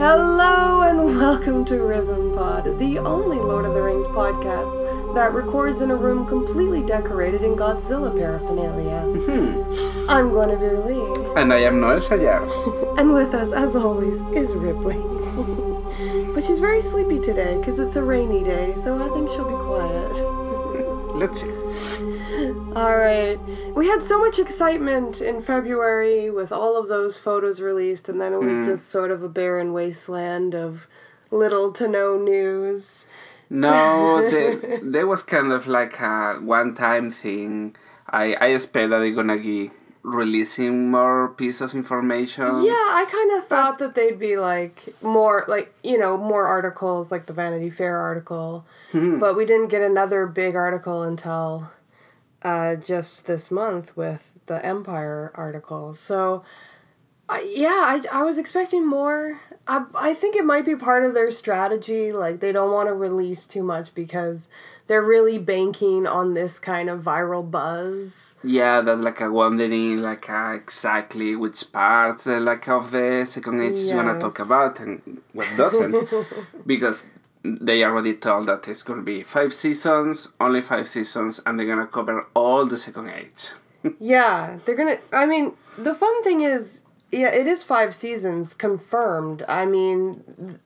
Hello and welcome to Riven Pod, the only Lord of the Rings podcast that records in a room completely decorated in Godzilla paraphernalia. Hmm. I'm Guinevere Lee, And I am Noel Sayar. and with us, as always, is Ripley. but she's very sleepy today because it's a rainy day, so I think she'll be quiet. Let's see. All right. We had so much excitement in February with all of those photos released, and then it was hmm. just sort of a barren wasteland of little to no news. No, the, there was kind of like a one-time thing. I I expect that they're gonna be releasing more piece of information. Yeah, I kind of thought that they'd be like more, like, you know, more articles like the Vanity Fair article, hmm. but we didn't get another big article until uh, just this month with the Empire article. So, I yeah, I, I was expecting more. I, I think it might be part of their strategy. Like, they don't want to release too much because they're really banking on this kind of viral buzz. Yeah, that like a wondering like uh, exactly which part uh, like of the second age you wanna talk about and what doesn't, because they already told that it's gonna be five seasons, only five seasons, and they're gonna cover all the second age. Yeah, they're gonna. I mean, the fun thing is, yeah, it is five seasons confirmed. I mean,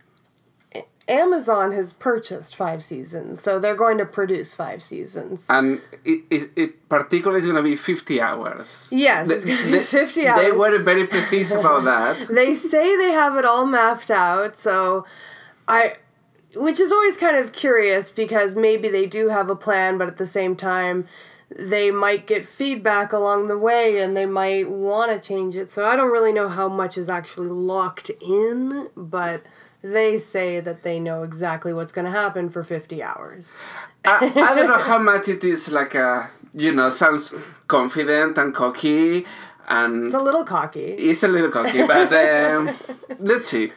Amazon has purchased five seasons, so they're going to produce five seasons. and it, it, it particularly is going to be 50 hours. Yes, The- it's gonna be 50 They hours. They were very precise about that. They say they have it all mapped out, so I. Which is always kind of curious because maybe they do have a plan, but at the same time, they might get feedback along the way and they might want to change it. So I don't really know how much is actually locked in, but they say that they know exactly what's going to happen for 50 hours. I, I don't know how much it is like a, you know, sounds confident and cocky and It's a little cocky. it's a little cocky, but um, let's see.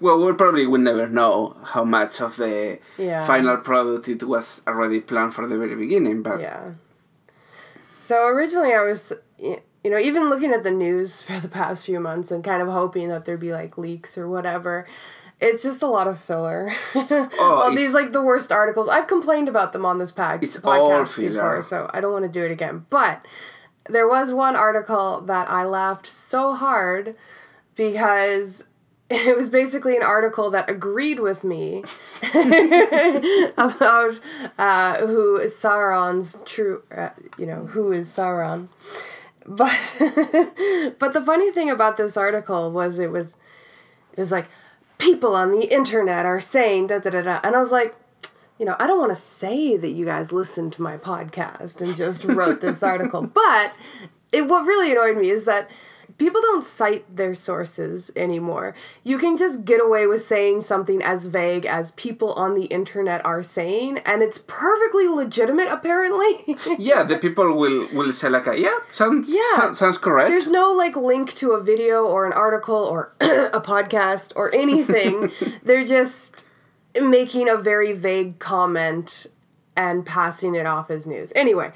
Well, we'll probably will never know how much of the Yeah. final product it was already planned for the very beginning, but Yeah. So originally I was, you know, even looking at the news for the past few months and kind of hoping that there'd be like leaks or whatever. It's just a lot of filler. all it's- these like the worst articles. I've complained about them on this pod- It's all filler. before, so I don't want to do it again. But there was one article that I laughed so hard because it was basically an article that agreed with me about uh, who is Sauron's true, uh, you know, who is Sauron. But but the funny thing about this article was it was it was like people on the internet are saying da da da da, and I was like, you know, I don't want to say that you guys listened to my podcast and just wrote this article, but it what really annoyed me is that people don't cite their sources anymore. You can just get away with saying something as vague as people on the internet are saying, and it's perfectly legitimate apparently. yeah, the people will, will say like, a, yeah, sounds, Yeah. sounds, sounds correct. There's no like link to a video or an article or a podcast or anything. They're just making a very vague comment and passing it off as news. Anyway,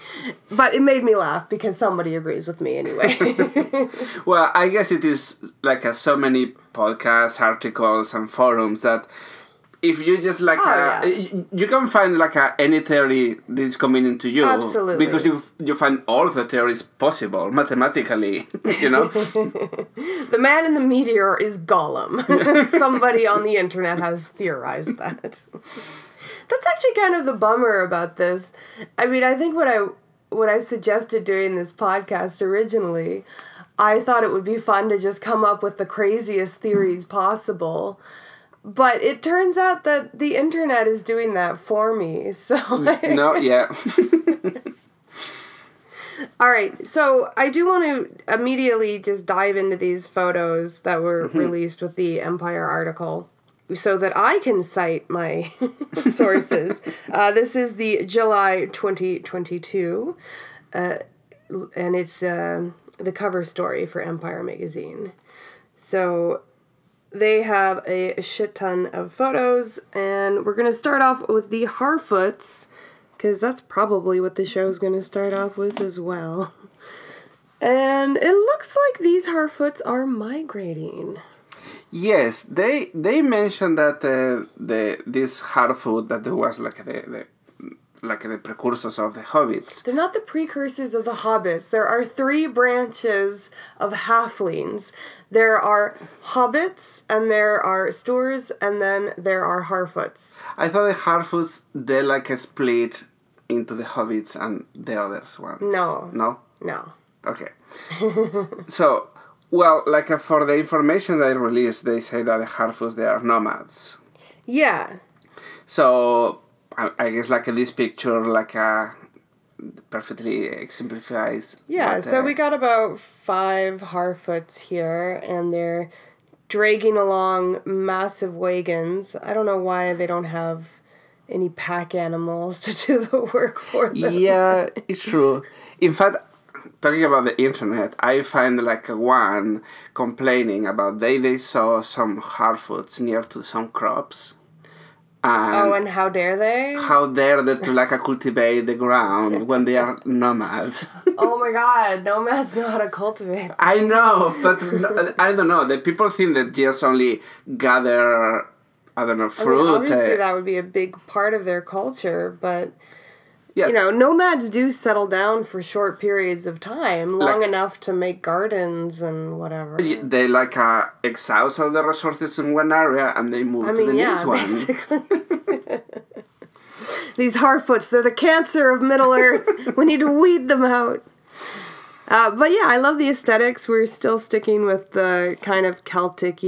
but it made me laugh because somebody agrees with me anyway. Well, I guess it is like uh, so many podcasts, articles, and forums that if you just like Oh, uh, yeah. you can find like uh, any theory that is convenient to you Absolutely. because you you find all the theories possible mathematically you know the man in the meteor is Gollum. somebody on the internet has theorized that. That's actually kind of the bummer about this. I mean, I think what I what I suggested doing this podcast originally, I thought it would be fun to just come up with the craziest theories possible. But it turns out that the internet is doing that for me. So no yeah All right, so I do want to immediately just dive into these photos that were released with the Empire article so that I can cite my sources. Uh, this is the July 2022, uh, and it's um the cover story for Empire magazine. So they have a shit ton of photos, and we're to start off with the Harfoots because that's probably what the show's to start off with as well. And it looks like these Harfoots are migrating. Yes, they they mentioned that uh, the this Harfoot that there was like the, the like the precursors of the hobbits. They're not the precursors of the hobbits. There are three branches of halflings. There are hobbits, and there are stoors, and then there are harfoots. I thought the Harfoots they like a split into the hobbits and the others ones. No. No. No. Okay. so, well, like uh, for the information they released, they say that the Harfoots they are nomads. Yeah. So I, I guess like this picture like uh, perfectly exemplifies. Yeah, what, so uh, we got about five Harfoots here, and they're dragging along massive wagons. I don't know why they don't have any pack animals to do the work for them. yeah, it's true. In fact, talking about the internet, I find like one complaining about they they saw some Harfoots near to some crops. And Oh, and how dare they? how dare they to like cultivate the ground when they are nomads? oh my god, nomads know how to cultivate. I know, but no, I don't know. The people think that just only gather, I don't know, I mean, fruit. obviously, uh, that would be a big part of their culture, but yeah, you know, nomads do settle down for short periods of time, long Like- enough to make gardens and whatever. they like uh, exhaust all the resources in one area and they move I to mean, the yeah, next one. basically. These Harfoots, they're the cancer of Middle Earth. we need to weed them out. Uh, but yeah, I love the aesthetics. We're still sticking with the kind of Celtic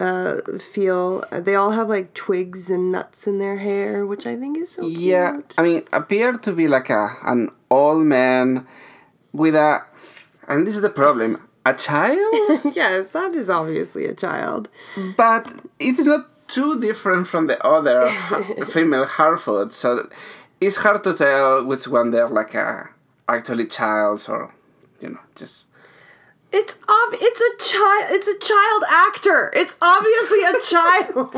uh, feel. They all have like twigs and nuts in their hair, which I think is so cute. Yeah, I mean, appear to be like a an old man with a, and this is the problem, a child, yes, that is obviously a child. but it's not too different from the other female Harfoot, so it's hard to tell which one they're like a actually childs or, you know, just. It's ob- It's a child. It's a child actor. It's obviously a child.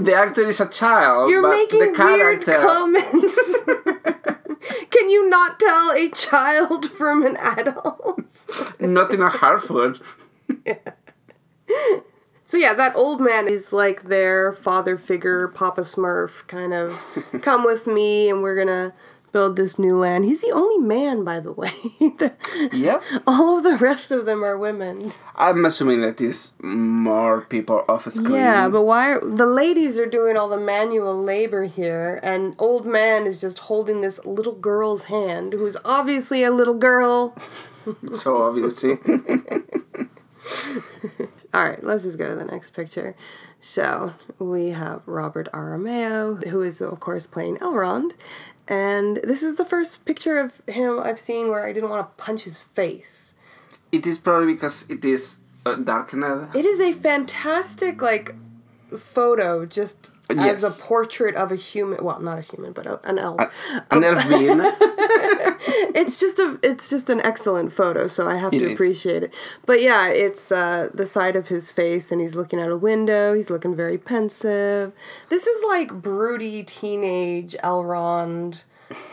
The actor is a child, You're but making the weird comments. Can you not tell a child from an adult? not in a Harfoot. So yeah, that old man is like their father figure, Papa Smurf, kind of. Come with me, and we're gonna build this new land. He's the only man, by the way. The- Yep. All of the rest of them are women. I'm assuming that is more people off screen. Yeah, but why? Are, the ladies are doing all the manual labor here, and old man is just holding this little girl's hand, who's obviously a little girl. so obviously. All right, let's just go to the next picture. So we have Robert Aramayo, who is of course playing Elrond, and this is the first picture of him I've seen where I didn't want to punch his face. it is probably because it is uh, darkened. It is a fantastic like photo, just as a portrait of a human. Well, not a human, but a, an elf. An elf being. it's just a it's just an excellent photo so i have It to is. appreciate it but yeah it's uh the side of his face and he's looking out a window he's looking very pensive this is like broody teenage elrond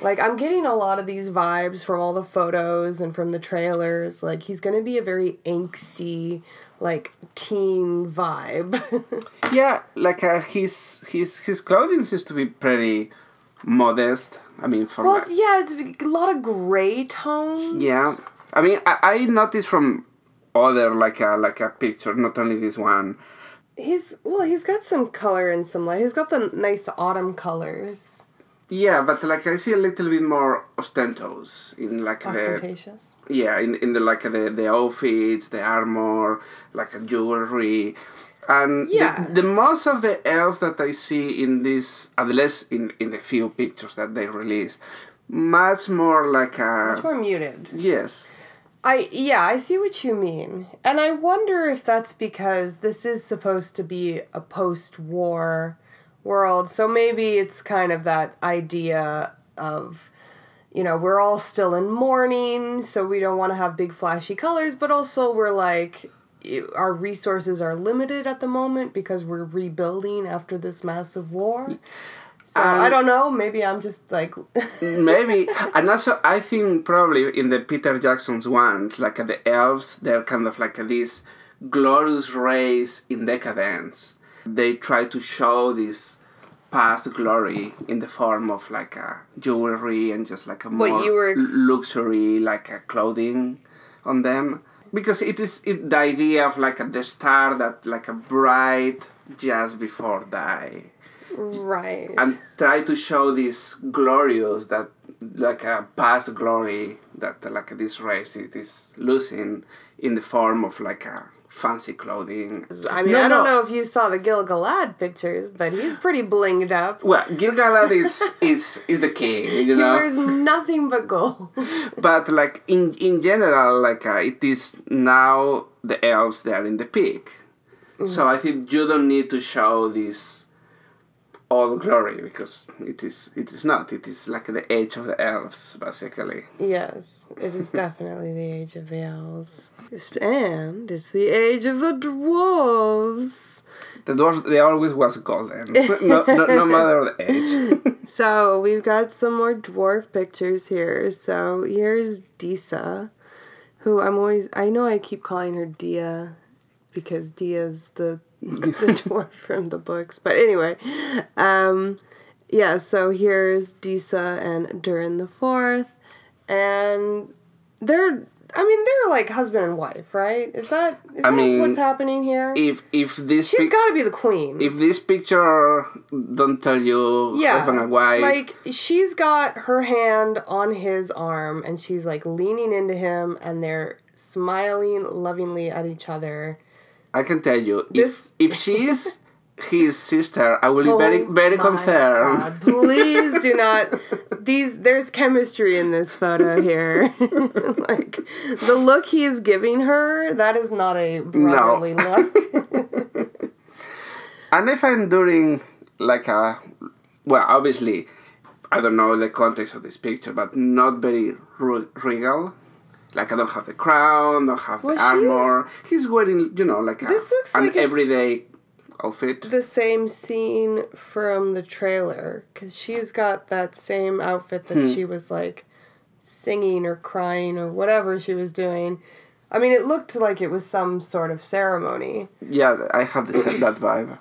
like i'm getting a lot of these vibes from all the photos and from the trailers like he's gonna be a very angsty like teen vibe yeah, like uh, his his his clothing seems to be pretty modest. I mean, for well it's- yeah it's a lot of gray tones yeah. I mean, I, I noticed from other like a like a picture, not only this one. He's well, he's got some color and some light. He's got the nice autumn colors. Yeah, but like I see a little bit more ostentos in like Ostentatious. Yeah in, in the like the the outfits, the armor, like a jewelry, and Yeah. the, the most of the elves that I see in this, at least in in the few pictures that they release, much more like a Much more muted. yes. I yeah, I see what you mean. And I wonder if that's because this is supposed to be a post-war world. So maybe it's kind of that idea of you know, we're all still in mourning, so we don't want to have big flashy colors, but also we're like our resources are limited at the moment because we're rebuilding after this massive war. So I Um, don't know, maybe I'm just like Maybe, and also I think probably in the Peter Jackson's ones, like the elves, they're kind of like this glorious race in decadence. They try to show this past glory in the form of like a jewelry and just like a more ex- luxury like a clothing on them because it is it, the idea of like a, the star that like a bride just before die Right. and try to show this glorious that like a past glory that uh, like this race it is losing in the form of like a fancy clothing I mean, No, I don't no. know if you saw the Gil Galad pictures, but he's pretty blinged up. well gilgalad is is is the king you He know wears nothing but gold. but like in in general like uh, it is now the elves they are in the peak so i think you don't need to show this all glory because it is it is not it is like the age of the elves basically yes, it is definitely the age of the elves. And it's the age of the dwarves. the dwarves they always was golden no, no, no matter the age So we've got some more dwarf pictures here. So here's Disa, who I'm always I know I keep calling her Dia because Dia's the the dwarf from the books. But anyway, um yeah, so here's Disa and Durin the Fourth, and they're I mean they're like husband and wife, right? Is that is I that mean, what's happening here? if if this She's pic- got to be the queen. if this picture don't tell you yeah, husband and wife like she's got her hand on his arm and she's like leaning into him, and they're smiling lovingly at each other. I can tell you This- if if she is his sister, I will be very Oh very my concerned. God, Please do not. These there's chemistry in this photo here. like the look he is giving her, that is not a brotherly look. And if I'm doing like a well, obviously, I don't know the context of this picture, but not very re- regal. Like I don't have the crown, don't have Well, the armor. He's wearing, you know, like a, This looks an like everyday outfit. the same scene from the trailer because she's got that same outfit that Hmm. she was like singing or crying or whatever she was doing. I mean, it looked like it was some sort of ceremony. Yeah, I have the, that vibe.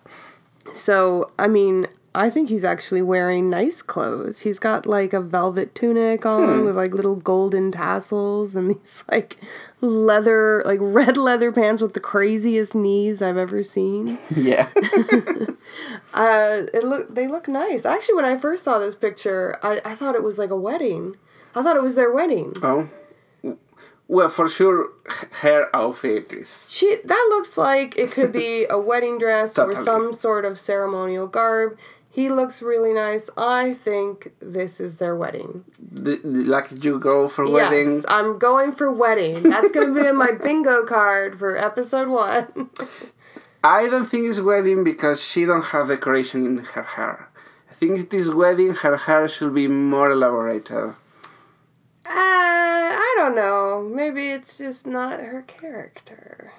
So, I mean, I think he's actually wearing nice clothes. He's got like a velvet tunic on with like little golden tassels and these like leather, like red leather pants with the craziest knees I've ever seen. Yeah. Uh, it look they look nice. Actually, when I first saw this picture, I, I thought it was like a wedding. I thought it was their wedding. oh. Well, for sure, her outfit is. She that looks like it could be a wedding dress or some sort of ceremonial garb. He looks really nice. I think this is their wedding. The, the, like you go for wedding. Yes, I'm going for wedding. That's going to be in my bingo card for episode one. I don't think it's wedding because she don't have decoration in her hair. I think it is wedding. Her hair should be more elaborated. Uh, I don't know. Maybe it's just not her character.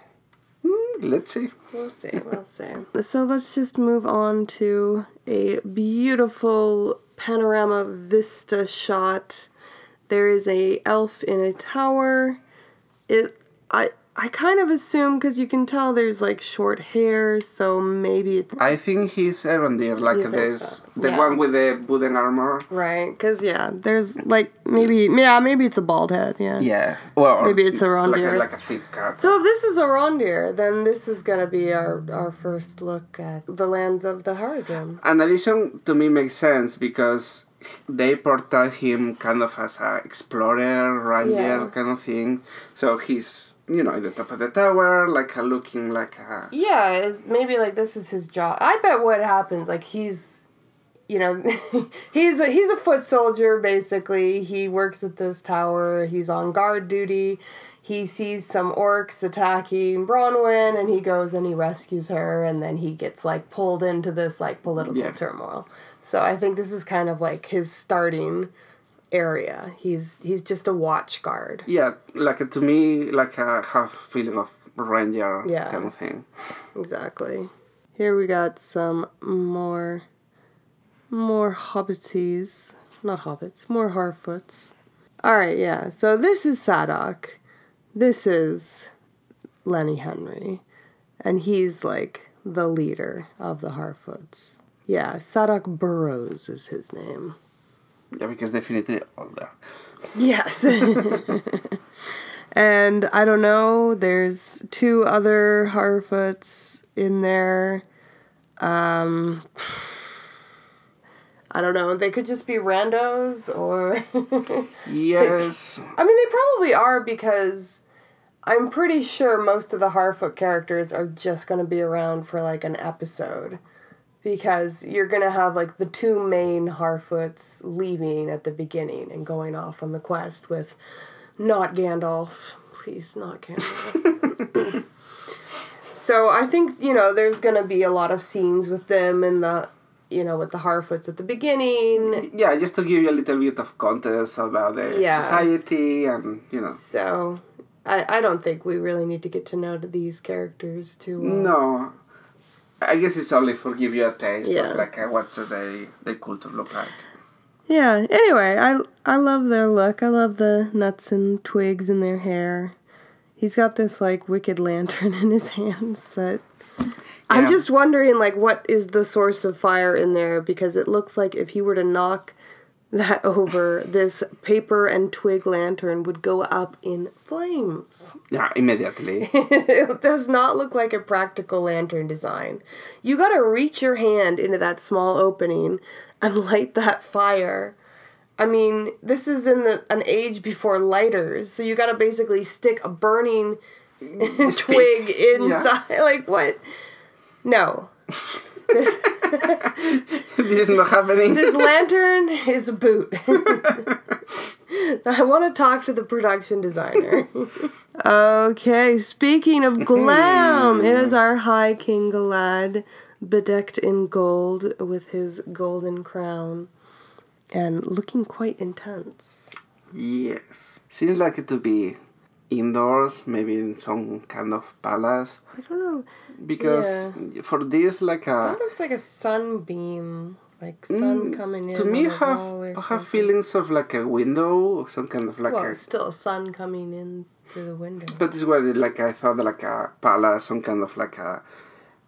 Hmm, let's see. We'll see. We'll see. So let's just move on to a beautiful panorama vista shot. There is a elf in a tower. It I I kind of assume because you can tell there's like short hair, so maybe it's I think he's Arondir, like think this, the Yeah. one with the wooden armor. right. Because yeah, there's like maybe yeah maybe it's a bald head. Yeah. Yeah. Well, Maybe it's a like a, like a thick cut. So if this is Arondir, then this is gonna be our our first look at the lands of the Haradrim. An addition to me makes sense because they portray him kind of as a explorer, ranger Yeah. kind of thing. So he's you know the top of the tower, like a looking like a Yeah, is maybe like this is his job. I bet what happens like he's you know he's a, he's a foot soldier basically. He works at this tower. He's on guard duty. He sees some orcs attacking Bronwyn and he goes and he rescues her and then he gets like pulled into this like political Yeah. turmoil. So I think this is kind of like his starting area. He's he's just a watch guard. yeah, like to me like a half feeling of ranger Yeah. kind of thing. Exactly. Here we got some more more hobbities. Not hobbits, more harfoots. Alright, yeah. So this is Sadoc. This is Lenny Henry. and he's like the leader of the Harfoots. Yeah, Sadoc Burrows is his name. Yeah, because definitely older. Yes. and I don't know, there's two other Harfoots in there. Um I don't know, they could just be randos or Yes. I mean they probably are because I'm pretty sure most of the Harfoot characters are just going to be around for like an episode because you're going to have like the two main Harfoots leaving at the beginning and going off on the quest with not Gandalf. Please, not Gandalf. so I think, you know, there's going to be a lot of scenes with them and the, you know, with the Harfoots at the beginning. Yeah, just to give you a little bit of context about the Yeah. society and, you know. So I, I don't think we really need to get to know these characters too well. No. I guess it's only for give you a taste Yeah. of like uh, what's the the culture look like. Yeah. Anyway, I I love their look. I love the nuts and twigs in their hair. He's got this like wicked lantern in his hands that I'm just wondering like what is the source of fire in there because it looks like if he were to knock that over, this paper and twig lantern would go up in flames. Yeah, immediately. it does not look like a practical lantern design. You gotta reach your hand into that small opening and light that fire. I mean, this is in the, an age before lighters, so you gotta basically stick a burning twig inside. Like, what? No. This is not happening. This lantern is a boot. I want to talk to the production designer. okay, speaking of glam, it is our High King Galad, bedecked in gold with his golden crown and looking quite intense. Yes. Seems like it to be indoors, maybe in some kind of palace. I don't know. Because for this, like a That looks like a sunbeam, like sun coming in. Mm, To me, have have feelings of like a window, or some kind of like Well, a. still sun coming in through the window. But this was like I thought like a palace, some kind of like a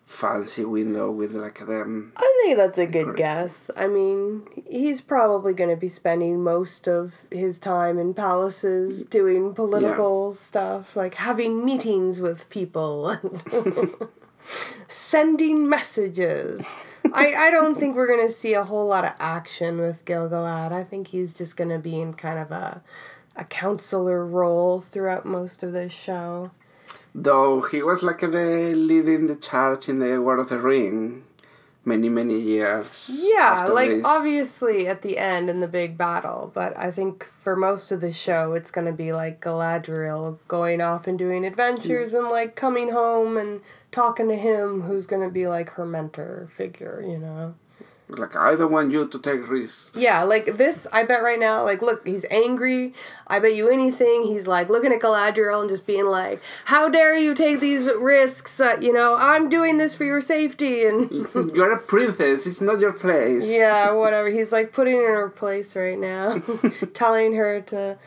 fancy window with like them. I think that's a good guess. I mean, he's probably going to be spending most of his time in palaces doing political stuff, like having meetings with people, sending messages. I, I don't think we're going to see a whole lot of action with Gilgalad. I think he's just going to be in kind of a a counselor role throughout most of this show. Though he was like the leading the charge in the War of the Ring, many many years. Yeah, like this. obviously at the end in the big battle, but I think for most of the show it's gonna be like Galadriel going off and doing adventures and like coming home and talking to him who's gonna be like her mentor figure, you know? Like I don't want you to take risks. Yeah, like this I bet right now, like look, he's angry. I bet you anything, he's like looking at Galadriel and just being like, How dare you take these risks? Uh, you know, I'm doing this for your safety and You're a princess. It's not your place. Yeah, whatever. He's like putting her in her place right now, telling her to,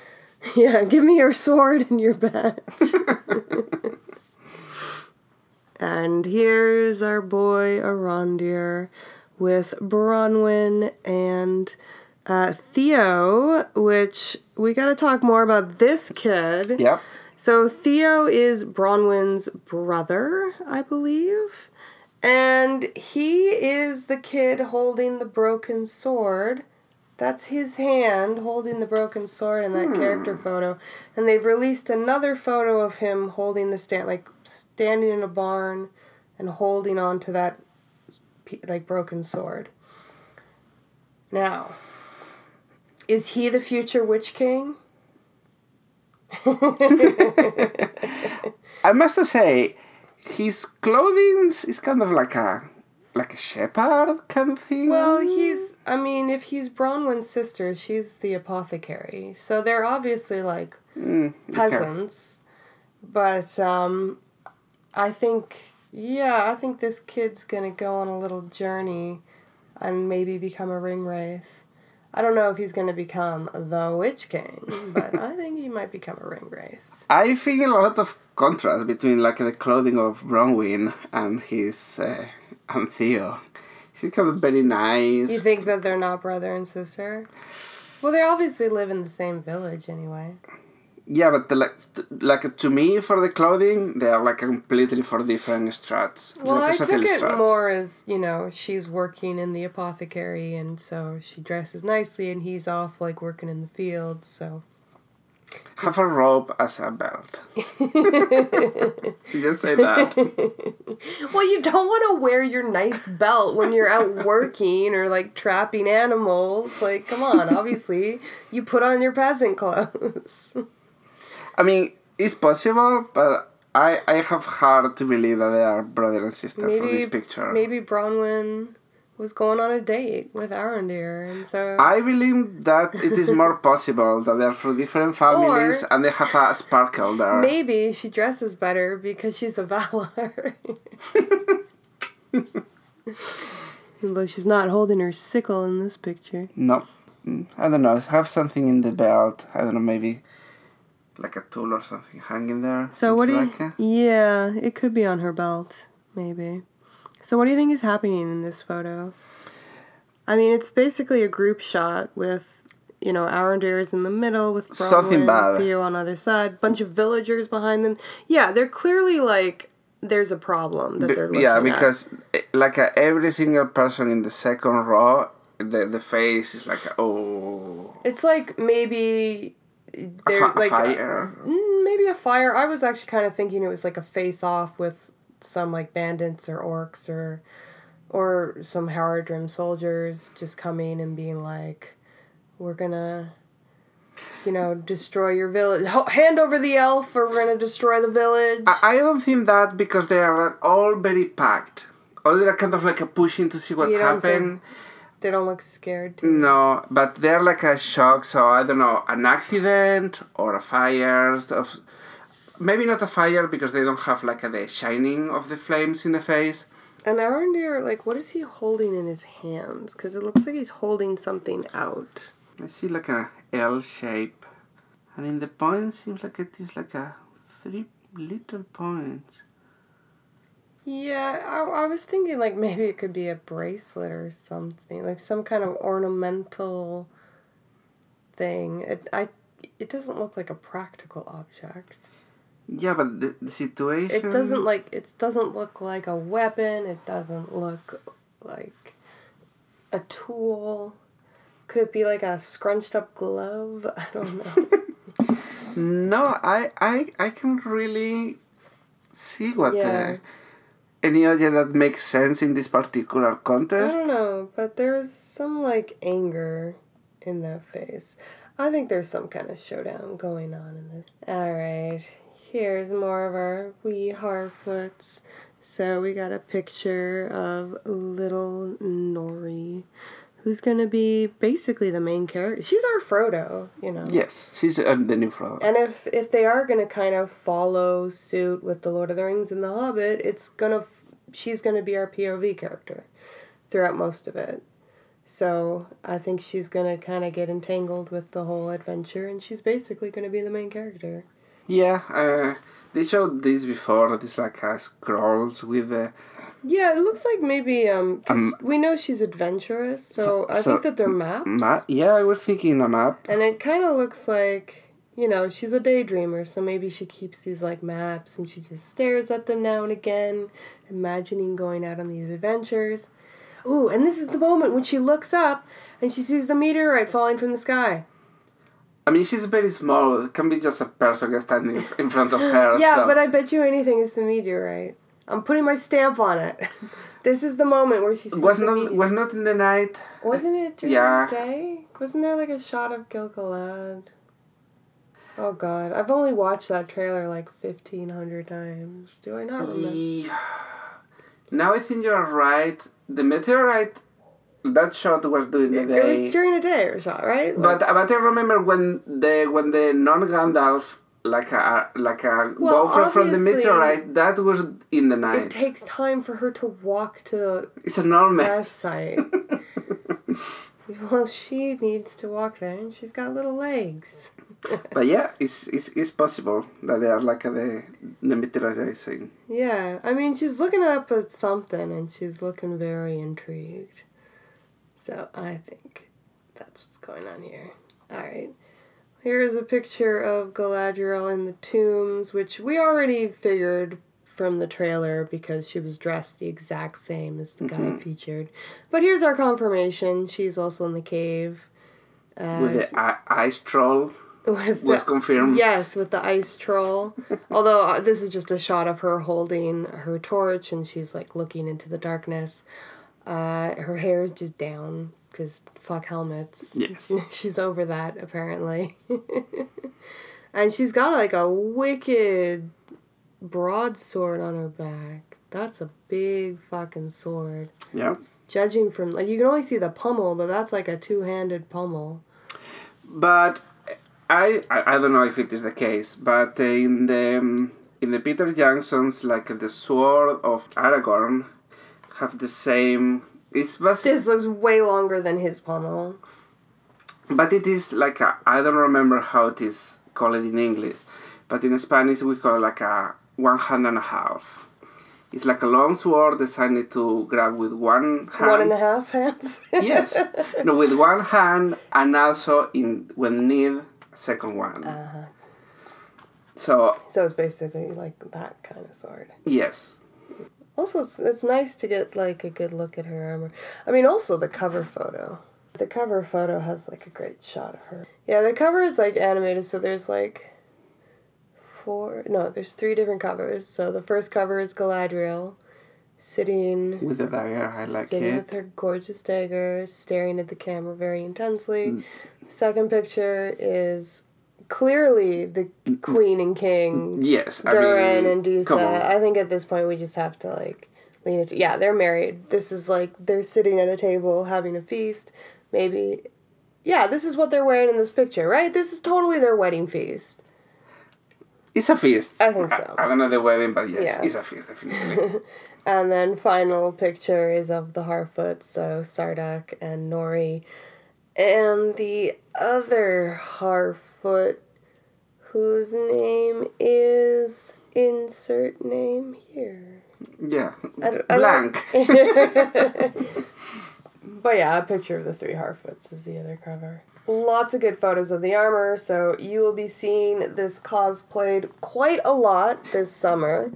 yeah, give me your sword and your badge. and here's our boy Arondir with Bronwyn and uh, Theo, which we got to talk more about this kid. Yep. So Theo is Bronwyn's brother, I believe. And he is the kid holding the broken sword. That's his hand holding the broken sword in that character photo. And they've released another photo of him holding the stand, like standing in a barn and holding on to that like broken sword. Now, is he the future Witch King? I must say, his clothing is kind of like a like a shepherd kind of thing. Well, he's. I mean, if he's Bronwyn's sister, she's the apothecary. So they're obviously like Mm, okay. peasants. But um, I think, yeah, I think this kid's gonna go on a little journey and maybe become a ring wraith. I don't know if he's gonna become the Witch King, but I think he might become a ring wraith. I feel a lot of contrast between like the clothing of Bronwyn and his uh, and Theo. She's kind of very nice. You think that they're not brother and sister? Well, they obviously live in the same village anyway. Yeah, but the, like, like to me, for the clothing, they are like completely for different strats. Well, like I took it strats. more as you know she's working in the apothecary, and so she dresses nicely, and he's off like working in the fields. So Have a rope as a belt. You just say that. Well, you don't want to wear your nice belt when you're out working or like trapping animals. Like, come on, obviously, you put on your peasant clothes. I mean, it's possible, but I I have hard to believe that they are brother and sister for maybe this picture. maybe Bronwyn was going on a date with Arondir, and so I believe that it is more possible that they're from different families Or- and they have a sparkle there. maybe she dresses better because she's a Valar. Although she's not holding her sickle in this picture. No, Mm, I don't know. Have something in the belt. I don't know. Maybe like a tool or something hanging there. So what do you? like, Yeah, it could be on her belt, maybe. So what do you think is happening in this photo? I mean, it's basically a group shot with, you know, Arondir is in the middle with Bronwyn, Something bad. Theo on the other side, bunch of villagers behind them. Yeah, they're clearly like there's a problem that they're looking yeah, because eh, like uh, every single person in the second row, the the face is like oh, it's like maybe a, they're fi- a like fire. Mm, maybe a fire. I was actually kind of thinking it was like a face off with some like bandits or orcs or or some Haradrim soldiers just coming and being like, "We're gonna." You know, destroy your village. Hand over the elf, or we're gonna destroy the village. I, I don't think that because they are all very packed. All they're kind of like a pushing to see don't happening. They don't look scared. Too. No, but they're like a shock. So I don't know, an accident or a fire. Of, maybe not a fire because they don't have like a, the shining of the flames in the face. And Arondir, like, what is he holding in his hands? Because it looks like he's holding something out. I see like a L shape, and in the point seems like it is like a three little points. Yeah, I, I was thinking like maybe it could be a bracelet or something, like some kind of ornamental thing. It I it doesn't look like a practical object. Yeah, but the, the situation. It doesn't like it doesn't look like a weapon. It doesn't look like a tool. Could it be like a scrunched up glove? I don't know. No, I, I, I can really see what Yeah. uh, any idea that makes sense in this particular context? I don't know, but there's some like anger in that face. I think there's some kind of showdown going on in this. All right, here's more of our wee Harfoots. So we got a picture of little Nori, who's gonna be basically the main character. She's our Frodo, you know. Yes, she's uh, the new Frodo. And if if they are gonna kind of follow suit with the Lord of the Rings and the Hobbit, it's gonna f- she's gonna be our POV character throughout most of it. So I think she's gonna kind of get entangled with the whole adventure, and she's basically gonna be the main character. Yeah, uh, they showed this before. This like uh, scrolls with the. Yeah, it looks like maybe um, 'cause Um, we know she's adventurous, so, so- I so think that they're maps. Ma- yeah, I was thinking a map. And it kind of looks like, you know, she's a daydreamer, so maybe she keeps these like maps and she just stares at them now and again, imagining going out on these adventures. Ooh, and this is the moment when she looks up and she sees the meteorite falling from the sky. I mean, she's very small. It can be just a person standing in front of her. Yeah, so. but I bet you anything it's the meteorite. I'm putting my stamp on it. this is the moment where she sees was not was not in the night. Wasn't it during Yeah. the day? Wasn't there like a shot of Gilgalad? Oh god, I've only watched that trailer like fifteen hundred times. Do I not remember? Yeah. Now I think you're right. The meteorite, that shot was during the It day. was during a day or shot, right? Like- But but I remember when the when the non Gandalf like a like a Well, from, the meteorite that was in the night. it takes time for her to walk to the it's a normal. crash site. well, she needs to walk there, and she's got little legs. but yeah, it's, it's it's possible that they are like the the materializing. Yeah, I mean, she's looking up at something and she's looking very intrigued. So I think that's what's going on here. Alright. Here is a picture of Galadriel in the tombs, which we already figured from the trailer because she was dressed the exact same as the guy featured. But here's our confirmation. She's also in the cave. Uh, With the i- ice troll was was the- confirmed. Yes, with the ice troll. Although uh, this is just a shot of her holding her torch and she's like looking into the darkness. Uh, her hair is just down because fuck helmets. Yes. she's over that apparently. and she's got like a wicked broadsword on her back. That's a big fucking sword. Yeah. Judging from like you can only see the pommel, but that's like a two-handed pommel. But I, I I don't know if it is the case, but in the in the Peter Jackson's like the sword of Aragorn have the same. It's basically, This looks way longer than his pommel. but it is like a, I don't remember how it is called in English, but in Spanish we call it like a one hand and a half. It's like a long sword designed to grab with one hand. One and a half hands. yes, no, with one hand and also in when need second one. Uh-huh. So So it's basically like that kind of sword. yes, Also, it's, it's nice to get like a good look at her armor. I mean, also the cover photo. The cover photo has like a great shot of her. Yeah, the cover is like animated, so there's like four. No, there's three different covers. So the first cover is Galadriel sitting with the dagger, sitting it. with her gorgeous dagger, staring at the camera very intensely. Mm. Second picture is clearly the queen and king, Yes, I Durin mean, and Disa. I think at this point we just have to like lean it. Yeah, they're married. This is like they're sitting at a table having a feast. Maybe, yeah, this is what they're wearing in this picture, right? This is totally their wedding feast. It's a feast. I think so. I, don't know the wedding, but yes, Yeah. it's a feast, definitely. And then final picture is of the Harfoot, so Sardak and Nori. And the other Harfoot, whose name is insert name here. yeah, I don't- I blank. But yeah, a picture of the three Harfoots is the other cover. Lots of good photos of the armor, so you will be seeing this cosplayed quite a lot this summer.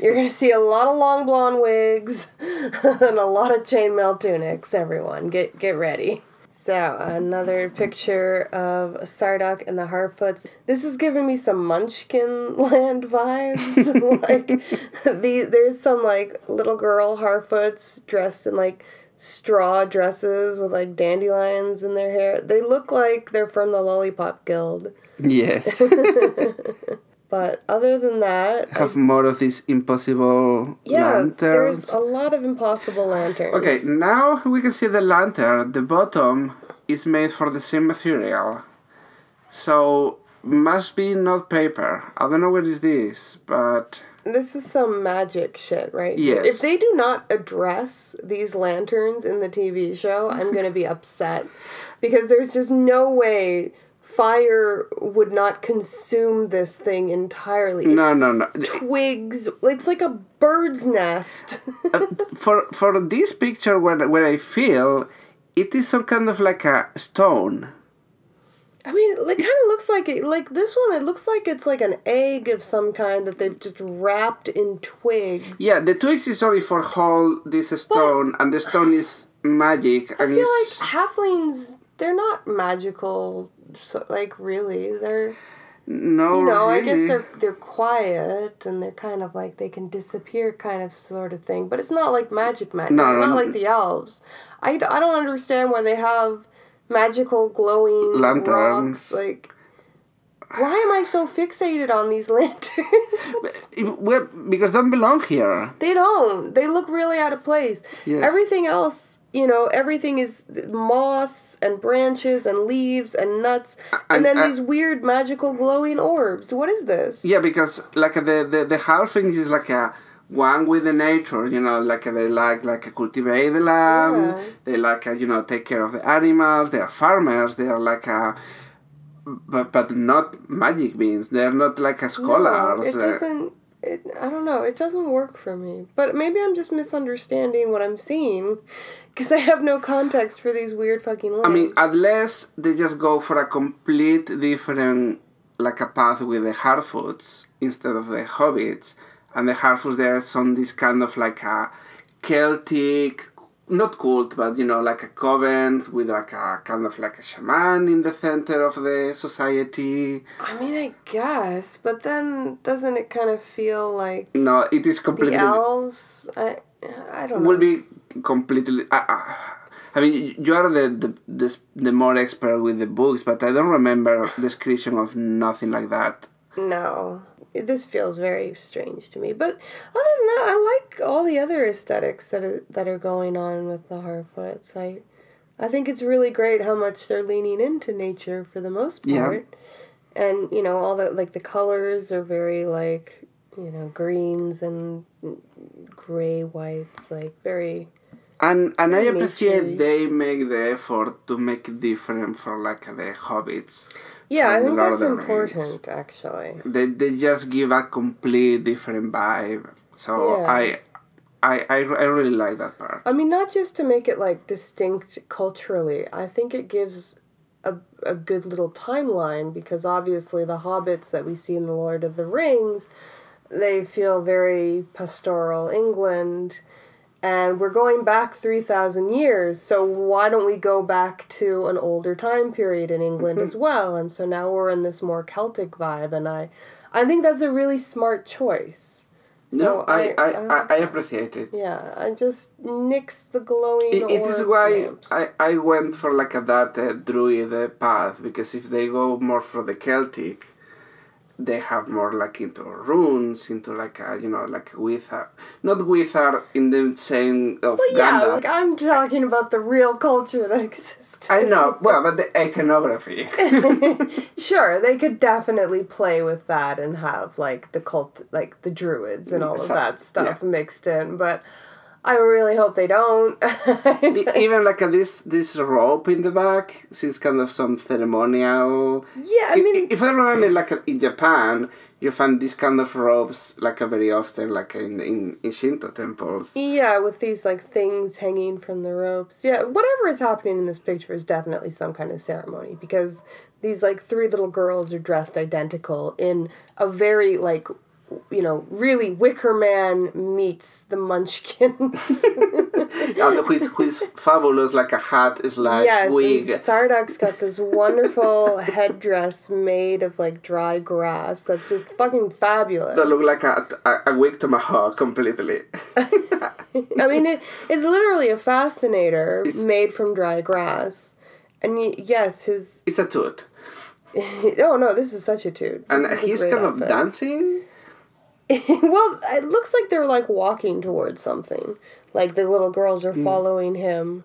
You're gonna see a lot of long blonde wigs and a lot of chainmail tunics. Everyone, get get ready. So another picture of Sardak and the Harfoots. This is giving me some Munchkin Land vibes. like the there's some like little girl Harfoots dressed in like straw dresses with like dandelions in their hair. They look like they're from the Lollipop Guild. yes, But other than that, have more of these impossible yeah, lanterns. there's a lot of impossible lanterns. Okay, now we can see the lantern. The bottom is made for the same material, so must be not paper. I don't know what is this, but This is some magic shit, right? Yes. If they do not address these lanterns in the TV show, I'm going to be upset. Because there's just no way fire would not consume this thing entirely. It's no, no, no. twigs. It's like a bird's nest. Uh, for for this picture, where where I feel it is some kind of like a stone. I mean, it kind of looks like it. Like this one, it looks like it's like an egg of some kind that they've just wrapped in twigs. Yeah, the twigs is only for hold this stone, and the stone is magic. I and feel like halflings, they're not magical. So, like really, they're no, you know. I guess they're they're quiet and they're kind of like they can disappear, kind of sort of thing. But it's not like magic magic. No, not no, no. like the elves. I, I don't understand why they have magical glowing Lanterns. rocks. Like, why am I so fixated on these lanterns? well, because don't belong here. They don't. They look really out of place. Yes. Everything else, you know, everything is moss and branches and leaves and nuts, and, And- then uh, these weird magical glowing orbs. What is this? Yeah, because like the the the halfling is like a one with the nature, you know, like they like like cultivate the land. Yeah. They like uh, you know take care of the animals. They are farmers. They are like a but but not magic beings. They're not like a scholars. No, it doesn't. It, I don't know. It doesn't work for me. But maybe I'm just misunderstanding what I'm seeing, because I have no context for these weird fucking lines. I mean, unless they just go for a complete different, like a path with the Harfoots instead of the Hobbits, and the Harfoots there some this kind of like a Celtic, not cult, but you know, like a coven with like a kind of like a shaman in the center of the society. I mean, I guess, but then doesn't it kind of feel like No, it is completely the elves? I, I don't know. will be completely. Uh, uh, I mean, you are the the, the the more expert with the books, but I don't remember description of nothing like that. No, this feels very strange to me. But other than that, I like all the other aesthetics that are, that are going on with the Harfoots. I, I think it's really great how much they're leaning into nature for the most Yeah. part, and you know all the like the colors are very like you know greens and gray whites, like very And and I appreciate naturey. they make the effort to make it different for like the hobbits. Yeah. I think Lord that's important actually. They they just give a complete different vibe. So Yeah. I, I I I really like that part. I mean, not just to make it like distinct culturally. I think it gives a a good little timeline because obviously the hobbits that we see in the Lord of the Rings, they feel very pastoral England, and we're going back three thousand years. So why don't we go back to an older time period in England as well? And so now we're in this more Celtic vibe, and I, I think that's a really smart choice. no, I I, I, like I appreciate it. Yeah, I just nixed the glowing. It, it is why lamps. I, I went for like a that uh, druid uh, path because if they go more for the Celtic, they have more like into runes, into like a, you know like wizard, not wizard in the same of Well, yeah, Gandalf. like I'm talking about the real culture that exists. I know, well, but the iconography. sure, they could definitely play with that and have like the cult, like the druids and all of that stuff mixed in, but I really hope they don't. Even like a, this this rope in the back seems kind of some ceremonial. yeah, I mean, if I remember, like in Japan, you find these kind of ropes like very often, like in in, in Shinto temples. Yeah, with these like things hanging from the ropes. Yeah, whatever is happening in this picture is definitely some kind of ceremony because these like three little girls are dressed identical in a very like you know, really Wicker Man meets the Munchkins. Yeah, who is who is fabulous, like a hat slash yes, wig. and Sadoc's got this wonderful headdress made of like dry grass that's just fucking fabulous. That look like a, a, a wig tomahawk completely. I mean, it, it's literally a fascinator It's- made from dry grass. And y- yes, his. it's a toot. Oh no, this is such a. And This is a he's kind of dancing. well, it looks like they're like walking towards something. Like the little girls are following him.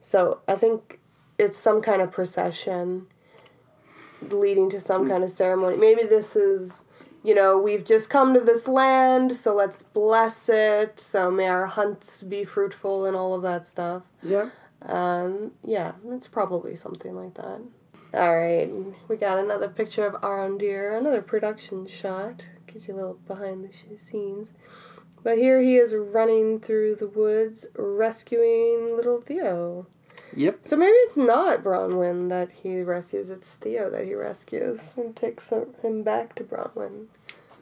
So I think it's some kind of procession leading to some kind of ceremony. Maybe this is, you know, we've just come to this land, so let's bless it. So may our hunts be fruitful and all of that stuff. Yeah. Um, yeah, it's probably something like that. All right, we got another picture of Arondir, another production shot. Gives you a little behind the scenes. But here he is running through the woods, rescuing little Theo. Yep. So maybe it's not Bronwyn that he rescues; it's Theo that he rescues and takes him back to Bronwyn.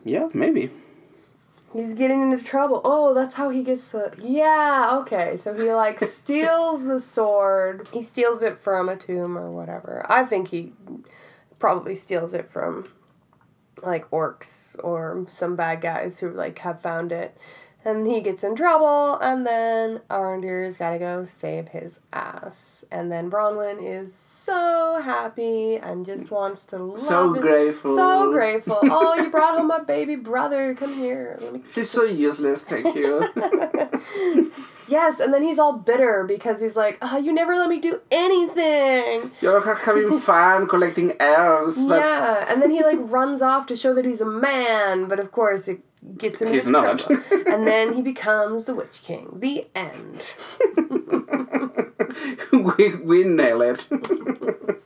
Yeah, maybe. He's getting into trouble. Oh, that's how he gets to. Yeah, okay. So he like steals the sword. He steals it from a tomb or whatever. I think he probably steals it from like orcs or some bad guys who like have found it. And he gets in trouble, and then Arondir's gotta go save his ass. And then Bronwyn is so happy and just wants to love So his- grateful. So grateful. Oh, you brought home my baby brother. Come here. Let me She's so useless, thank you. Yes, and then he's all bitter because he's like, oh, you never let me do anything. You're ha- having fun collecting herbs, but yeah, and then he like runs off to show that he's a man, but of course it gets him He's into not. trouble. and then he becomes the Witch King. The end. we, we nail it.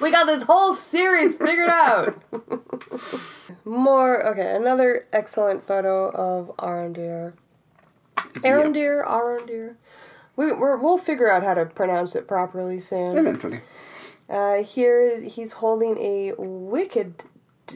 We got this whole series figured out. More okay. Another excellent photo of Arondir. Arondir, Arondir. We we're, we'll figure out how to pronounce it properly soon. Eventually. Uh, here is he's holding a wicked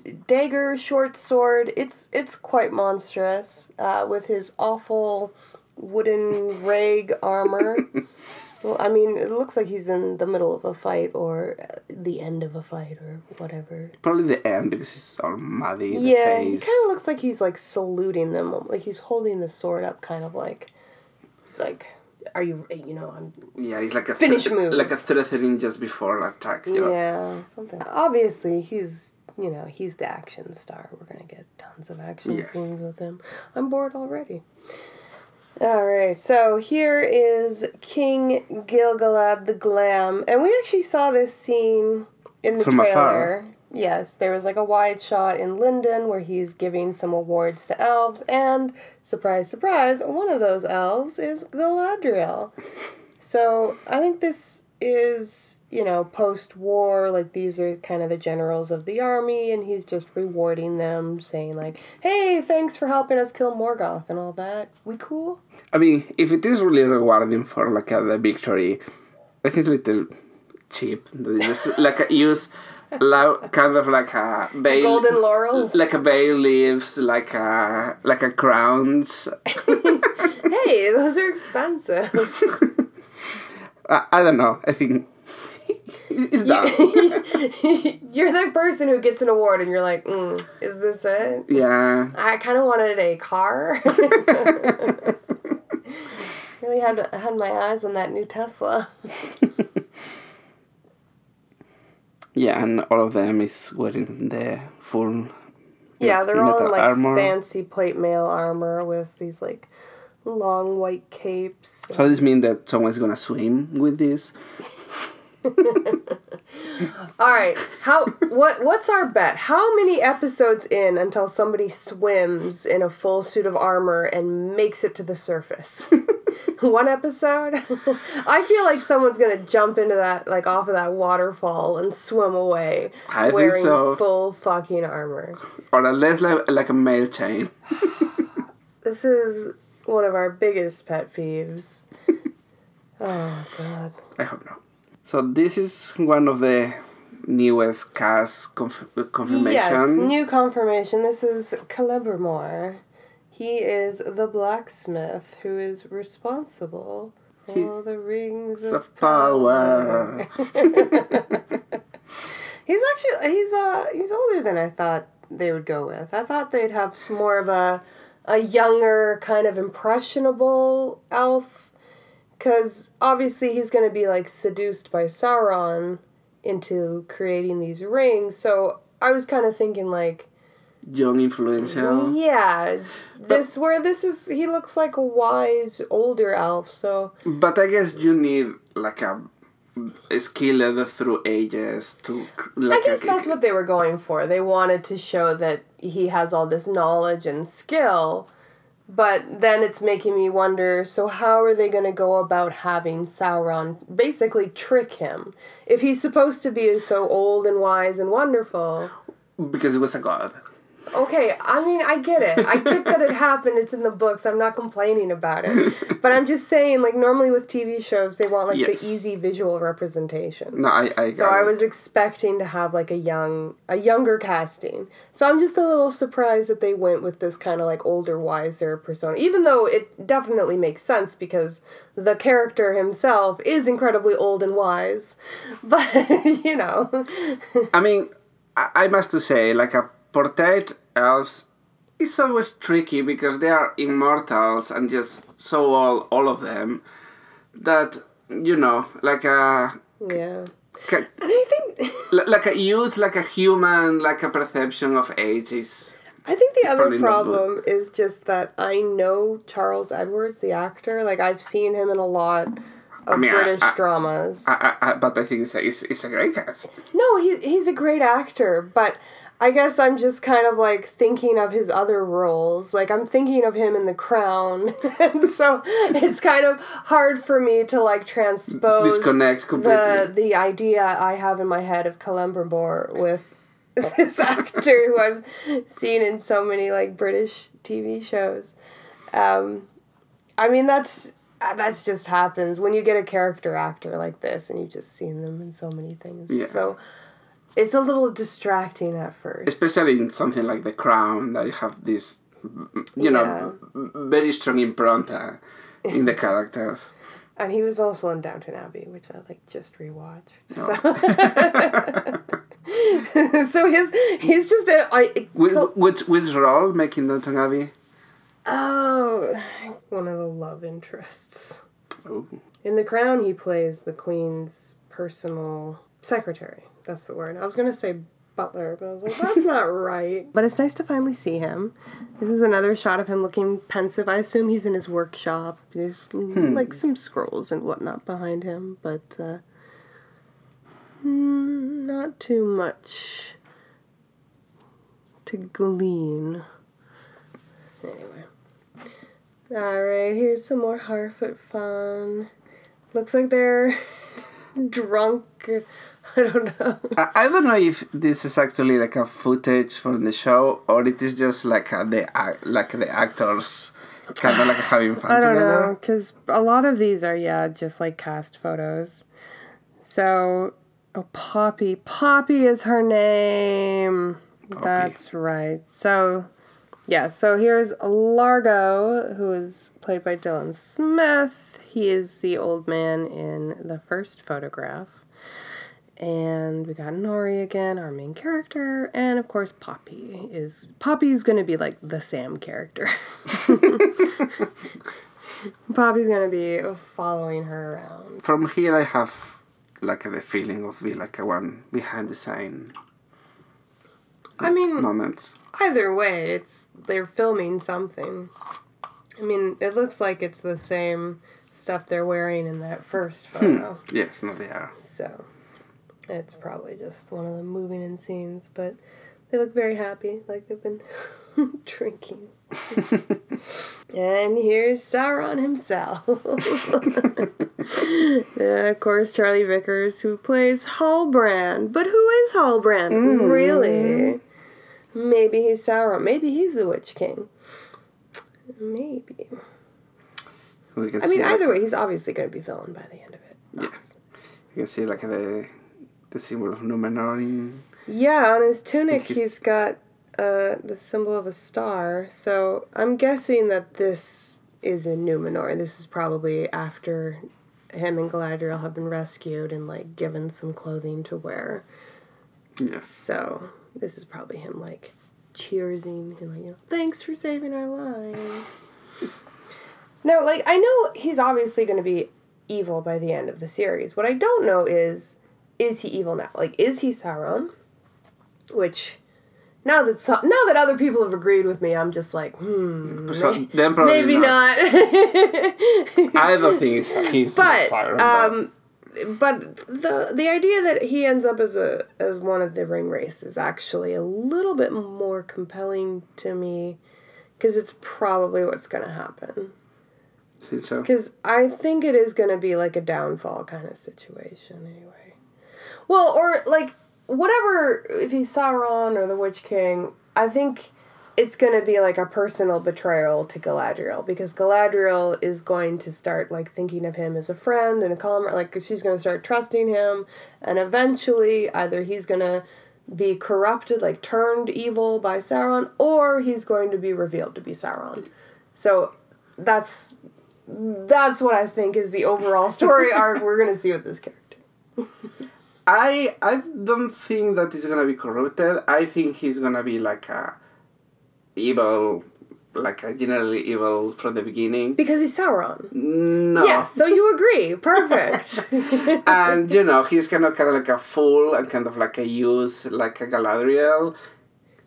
d- dagger short sword. It's it's quite monstrous. Uh, with his awful wooden rag armor. well, I mean, it looks like he's in the middle of a fight or the end of a fight or whatever. Probably the end because it's all muddy. The yeah, he kind of looks like he's like saluting them, like he's holding the sword up, kind of like he's like, "Are you? You know, I'm Yeah, he's like a Finish thre- move. like a threatening just before an attack. You know? Yeah, something. Obviously, he's you know he's the action star. We're gonna get tons of action Yes. scenes with him. I'm bored already. All right, so here is King Gil-galad the Glam, and we actually saw this scene in the From trailer. afar. Yes, there was like a wide shot in Linden where he's giving some awards to elves, and surprise, surprise, one of those elves is Galadriel. So I think this is, you know, post war, like these are kind of the generals of the army, and he's just rewarding them, saying, like, hey, thanks for helping us kill Morgoth and all that. We cool? I mean, if it is really rewarding for like a, the victory, think it's a little cheap. They just like use low, kind of like a veil, Golden laurels? like a bay leaves, like a like a crowns. hey, those are expensive. I, I don't know. I think it's done. you're the person who gets an award, and you're like, mm, is this it? yeah. I kind of wanted a car. really had had my eyes on that new Tesla. Yeah, and all of them is wearing the full. Yeah, they're all in like armor. fancy plate mail armor with these like long white capes. So this means that someone's gonna swim with this. All right, how what what's our bet? How many episodes in until somebody swims in a full suit of armor and makes it to the surface? One episode? I feel like someone's gonna jump into that like off of that waterfall and swim away I wearing so. full fucking armor. Or unless like, like a mail chain. This is one of our biggest pet peeves. Oh god. I hope not. So this is one of the newest cast conf- confirmation. Yes, new confirmation. This is Celebrimbor. He is the blacksmith who is responsible for the rings of, of power. He's actually he's uh he's older than I thought they would go with. I thought they'd have some more of a a younger kind of impressionable elf cuz obviously he's going to be like seduced by Sauron into creating these rings. So I was kind of thinking like Young influential. yeah, this where this is he looks like a wise older elf. So But I guess you need like a, a skilled through ages to. Like I guess that's what they were going for. They wanted to show that he has all this knowledge and skill, but then it's making me wonder so, how are they going to go about having Sauron basically trick him? If he's supposed to be so old and wise and wonderful. Because he was a god. Okay, I mean, I get it. I get that it happened. It's in the books. I'm not complaining about it. But I'm just saying, like, normally with TV shows, they want, like, Yes. the easy visual representation. No, I. I So got I was expecting to have like a young a younger casting. So I'm just a little surprised that they went with this kind of like older wiser persona. Even though it definitely makes sense because the character himself is incredibly old and wise. But you know. I mean, I, I must say, like a portrait elves is always tricky because they are immortals and just so all all of them that you know like a yeah. ca- And I think like a youth like a human like a perception of age is I think the other problem is just that I know Charles Edwards, the actor. Like I've seen him in a lot of mean, British I- dramas. I, I, I, but I think it's a, it's, it's a great cast No, he, he's a great actor, but I guess I'm just kind of like thinking of his other roles. Like I'm thinking of him in The Crown, and so it's kind of hard for me to like transpose Disconnect completely. the the idea I have in my head of Celebrimbor with this actor who I've seen in so many like British TV shows. Um, I mean that's that's just happens when you get a character actor like this and you've just seen them in so many things. Yeah. So it's a little distracting at first. Especially in something like The Crown, that you have this, you know, very strong impronta in the characters. And he was also in Downton Abbey, which I like just rewatched. So, so his he's just a I, Which, which, role making Downton Abbey? oh one of the love interests. Oh. In The Crown, he plays the Queen's personal secretary. That's the word. I was gonna say butler, but I was like, that's not right. But it's nice to finally see him. This is another shot of him looking pensive. I assume he's in his workshop. There's like some scrolls and whatnot behind him, but uh, mm, not too much to glean. Anyway. Alright, here's some more Harfoot fun. Looks like they're drunk. I don't know. I, I don't know if this is actually like a footage from the show or it is just like a, the ac- like the actors kind of like having fun I don't together. know, because a lot of these are, yeah, just like cast photos. So, oh, Poppy. Poppy is her name. That's right. So, yeah, so here's Largo, who is played by Dylan Smith. He is the old man in the first photograph. And we got Nori again, our main character, and of course Poppy is Poppy's gonna be like the Sam character. Poppy's gonna be following her around. From here, I have like the feeling of be like a one behind the scene I mean, moments. either way, it's they're filming something. I mean, it looks like it's the same stuff they're wearing in that first hmm. photo. Yes, no, they are. So it's probably just one of them moving in scenes, but they look very happy, like they've been drinking. and here's Sauron himself. Yeah, of course, Charlie Vickers, who plays Halbrand. But who is Halbrand? Mm-hmm. Really? Maybe he's Sauron. Maybe he's the Witch King. Maybe. I mean, like, either way, he's obviously going to be villain by the end of it. Yes. You can see like the the symbol of Numenor Yeah, on his tunic, He's- he's got uh, the symbol of a star. So I'm guessing that this is in Numenor. This is probably after him and Galadriel have been rescued and like given some clothing to wear. yes. So this is probably him like cheersing and like, you know, thanks for saving our lives. no, like I know he's obviously going to be evil by the end of the series. What I don't know is is he evil now? Like is he Sauron? Which now that so, now that other people have agreed with me, I'm just like, hmm, So may- then probably maybe not. not. I don't think he's he's but Sauron, um but the the idea that he ends up as a as one of the ringwraiths is actually a little bit more compelling to me because it's probably what's going to happen but, so because i think it is going to be like a downfall kind of situation anyway well or like whatever if he's sauron or the witch king i think it's going to be like a personal betrayal to Galadriel because Galadriel is going to start like thinking of him as a friend and a comrade. Like she's going to start trusting him, and eventually, either he's going to be corrupted, like turned evil by Sauron, or he's going to be revealed to be Sauron. So that's that's what I think is the overall story arc we're going to see with this character. I I don't think that he's gonna be corrupted. I think he's gonna be like a evil, like a generally evil from the beginning. Because he's Sauron. No. Yes, so you agree. Perfect. and you know he's kind of kind of like a fool and kind of like a use like a Galadriel,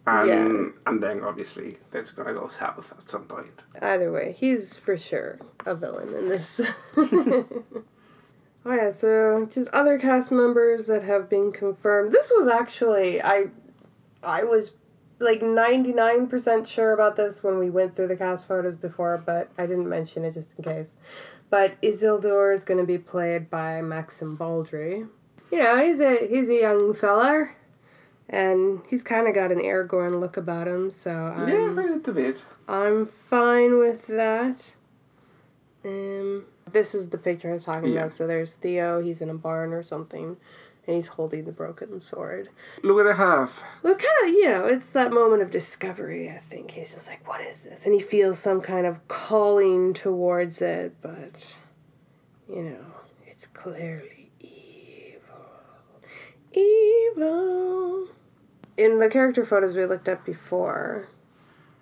and Yeah. and then obviously that's gonna go south at some point. Either way, he's for sure a villain in this. oh yeah, so just other cast members that have been confirmed. This was actually I I was like 99% sure about this when we went through the cast photos before, but I didn't mention it just in case. But Isildur is going to be played by Maxim Baldry. You know, he's a he's a young fella, and he's kind of got an Aragorn look about him, so I'm, yeah, a little bit. I'm fine with that. Um, this is the picture I was talking Yeah. about. So there's Theo. He's in a barn or something, and he's holding the broken sword. Look what I have. Well, kind of, you know, it's that moment of discovery. I think he's just like, "What is this?" And he feels some kind of calling towards it, but you know, it's clearly evil, evil. In the character photos we looked at before,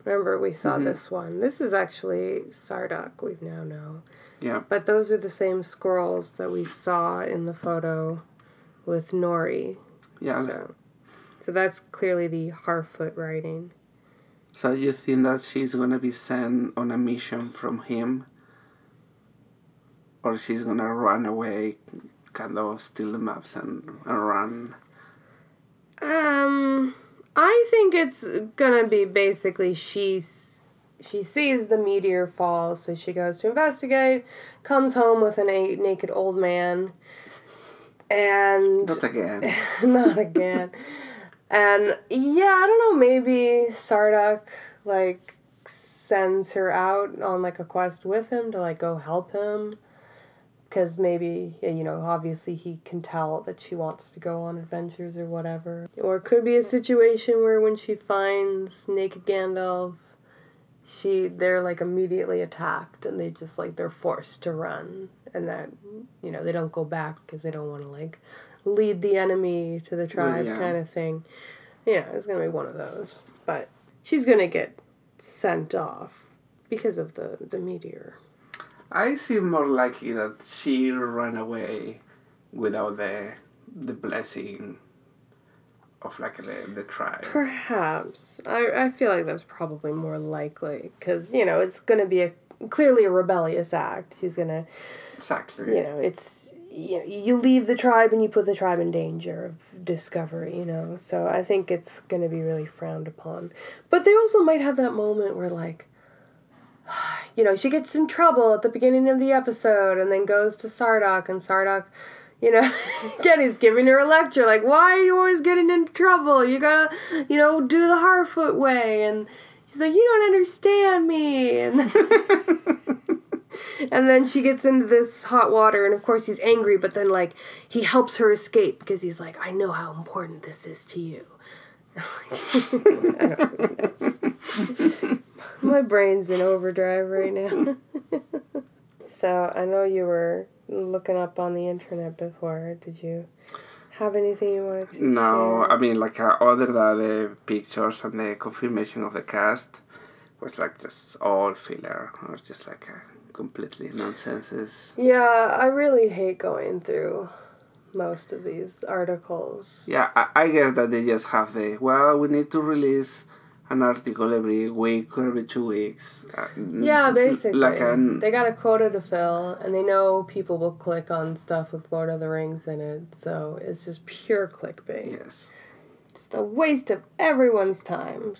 remember we saw this one. This is actually Sadoc. We now know. Yeah. But those are the same scrolls that we saw in the photo with Nori. Yeah. So, so that's clearly the Harfoot writing. So you think that she's gonna be sent on a mission from him, or she's gonna run away, kind of steal the maps and, and run? Um, I think it's gonna be basically she's she sees the meteor fall, so she goes to investigate, comes home with an a naked old man, and Not again. not again. And yeah, I don't know, maybe Sadoc like sends her out on like a quest with him to like go help him. Because maybe, you know, obviously he can tell that she wants to go on adventures or whatever. Or it could be a situation where when she finds naked Gandalf, she they're like immediately attacked and they just like they're forced to run and that you know they don't go back because they don't want to like lead the enemy to the tribe yeah. kind of thing yeah it's gonna be one of those but she's gonna get sent off because of the the meteor I see more likely that she ran away without the the blessing of like the, the tribe. perhaps i i feel like that's probably more likely because you know it's gonna be a clearly a rebellious act she's gonna Exactly. you know it's you know you leave the tribe and you put the tribe in danger of discovery you know so i think it's going to be really frowned upon but they also might have that moment where like you know she gets in trouble at the beginning of the episode and then goes to Sadoc and Sadoc you know again he's giving her a lecture like why are you always getting into trouble? You gotta you know do the harfoot way. And she's like you don't understand me. And And then she gets into this hot water, and of course he's angry, but then, like, he helps her escape because he's like, I know how important this is to you. My brain's in overdrive right now. so, I know you were looking up on the internet before. Did you have anything you wanted to say? No, share? I mean like uh, other than the pictures and the confirmation of the cast was like just all filler or just like uh, completely nonsenses. Yeah, I really hate going through most of these articles. Yeah, I, I guess that they just have the well, we need to release an article every week or every two weeks. Uh, Yeah, basically. Like an they got a quota to fill, and they know people will click on stuff with Lord of the Rings in it, so it's just pure clickbait. yes. It's a waste of everyone's time.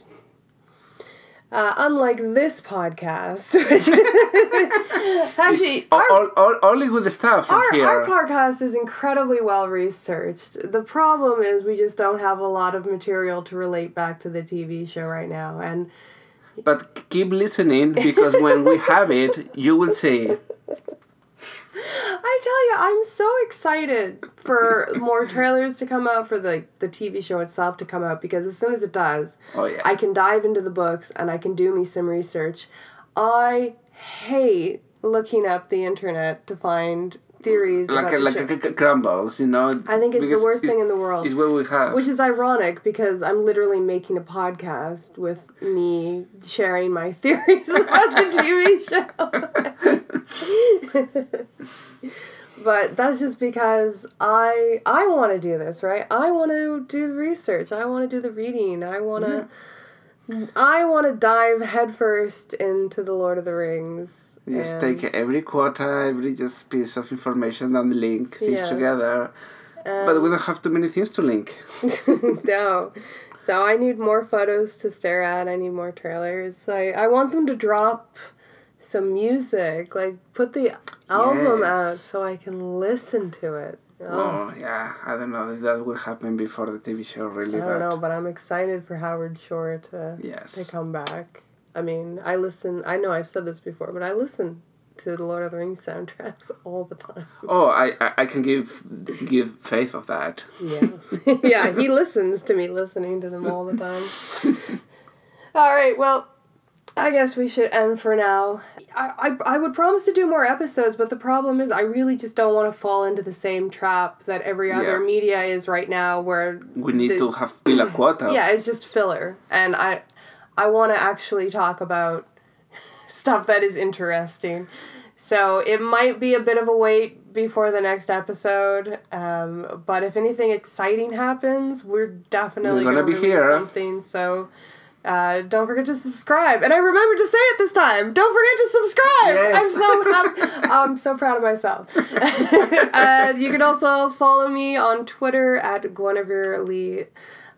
Uh, unlike this podcast, which actually all, our, all, all, only good stuff our, here. our podcast is incredibly well researched. The problem is we just don't have a lot of material to relate back to the TV show right now, and But keep listening because when we have it, you will see. I tell you, I'm so excited for more trailers to come out for the the TV show itself to come out because as soon as it does, Oh yeah. I can dive into the books and I can do me some research. I hate looking up the internet to find theories like about a, the like show. a, c- c- crumbles, you know. I think it's the worst it's- thing in the world. Is what we have. Which is ironic because I'm literally making a podcast with me sharing my theories about the TV show. but that's just because I I want to do this, right? I want to do the research. I want to do the reading. I want to I want to dive headfirst into the Lord of the Rings. Just and- take every quarter, every just piece of information and link things Yes. together. but we don't have too many things to link. Um, no, So I need more photos to stare at. I need more trailers. I, I want them to drop some music. Like put the album out so I can listen to it. Oh, Oh yeah, I don't know if that will happen before the TV show really. I don't know, but I'm excited for Howard Shore to Yes. to come back. I mean, I listen. I know I've said this before, but I listen to the Lord of the Rings soundtracks all the time. Oh, I, I I can give give faith of that. Yeah, yeah. He listens to me listening to them all the time. all right. Well, I guess we should end for now. I, I I would promise to do more episodes, but the problem is I really just don't want to fall into the same trap that every other Yeah. media is right now, where We need the- to have fill a quota. yeah, it's just filler, and I I want to actually talk about stuff that is interesting. So it might be a bit of a wait before the next episode, um, but if anything exciting happens, we're definitely We're gonna gonna, be here. something. So. Uh, don't forget to subscribe, and I remember to say it this time. Don't forget to subscribe. Yes. I'm so happy. I'm so proud of myself. and you can also follow me on Twitter at Guinevere Lee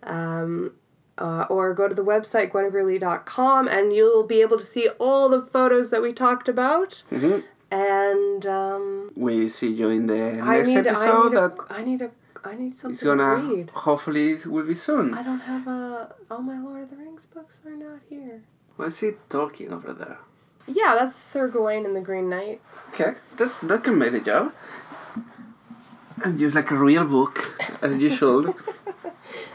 um, uh, or go to the website guineverelee.com and you'll be able to see all the photos that we talked about. Mhm. And um, We see you in the I next episode need, a, that I need a, I need something is to gonna read. hopefully it will be soon. I don't have a. All my Lord of the Rings books are not here. What's he talking over there? Yeah, that's Sir Gawain and the Green Knight. Okay, that that can make the job. And use like a real book, as you should.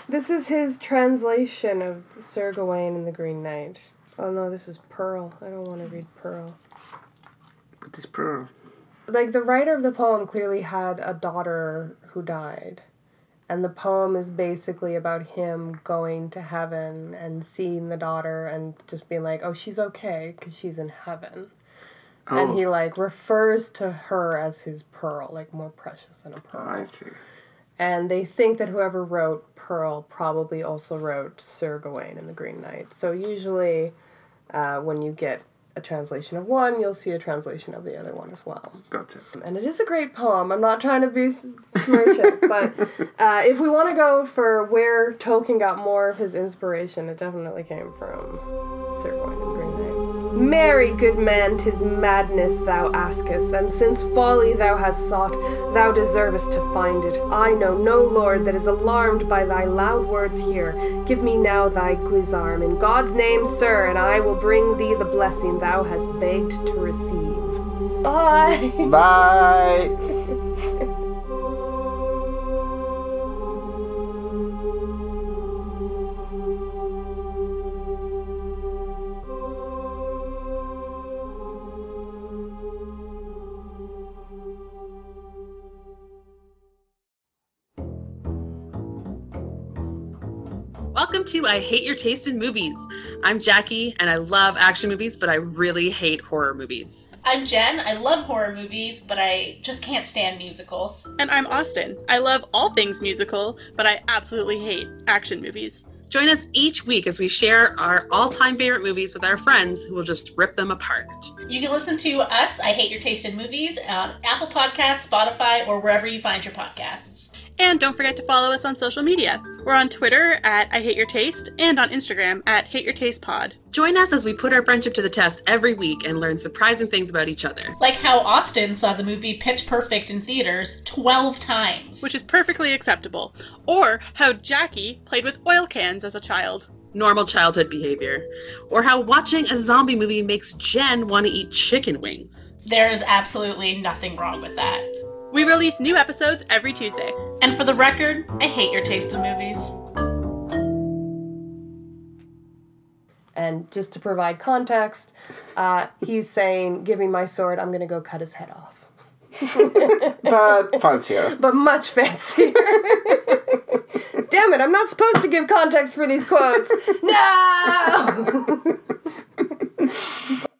This is his translation of Sir Gawain and the Green Knight. Oh no, this is Pearl. I don't want to read Pearl. But this pearl. Like the writer of the poem clearly had a daughter who died. And the poem is basically about him going to heaven and seeing the daughter and just being like oh she's okay because she's in heaven. Oh, and he like refers to her as his pearl like more precious than a pearl. I see. and they think that whoever wrote pearl probably also wrote sir gawain and the green knight. So usually uh, when you get a translation of one you'll see a translation of the other one as well Gotcha. and it is a great poem. I'm not trying to be s- smirch it, but uh, if we want to go for where Tolkien got more of his inspiration, it definitely came from Sir Gawain Marry, good man, 'tis madness thou askest, and since folly thou hast sought, thou deservest to find it. I know no lord that is alarmed by thy loud words here. Give me now thy guisarm, in God's name, sir, and I will bring thee the blessing thou hast begged to receive. Bye. Bye. Welcome to I Hate Your Taste in Movies. I'm Jackie and I love action movies, but I really hate horror movies. I'm Jen. I love horror movies, but I just can't stand musicals. And I'm Austin. I love all things musical, but I absolutely hate action movies. Join us each week as we share our all time favorite movies with our friends who will just rip them apart. You can listen to us, I Hate Your Taste in Movies, on Apple Podcasts, Spotify, or wherever you find your podcasts. And don't forget to follow us on social media. We're on Twitter at I Hate Your Taste and on Instagram at Hate Your Taste Pod. Join us as we put our friendship to the test every week and learn surprising things about each other. Like how Austin saw the movie Pitch Perfect in theaters 12 times. Which is perfectly acceptable. Or how Jackie played with oil cans as a child. Normal childhood behavior. Or how watching a zombie movie makes Jen want to eat chicken wings. There is absolutely nothing wrong with that. We release new episodes every Tuesday. And for the record, I hate your taste in movies. And just to provide context, uh, he's saying, "Give me my sword. I'm gonna go cut his head off." But fancier. But much fancier. Damn it! I'm not supposed to give context for these quotes. No.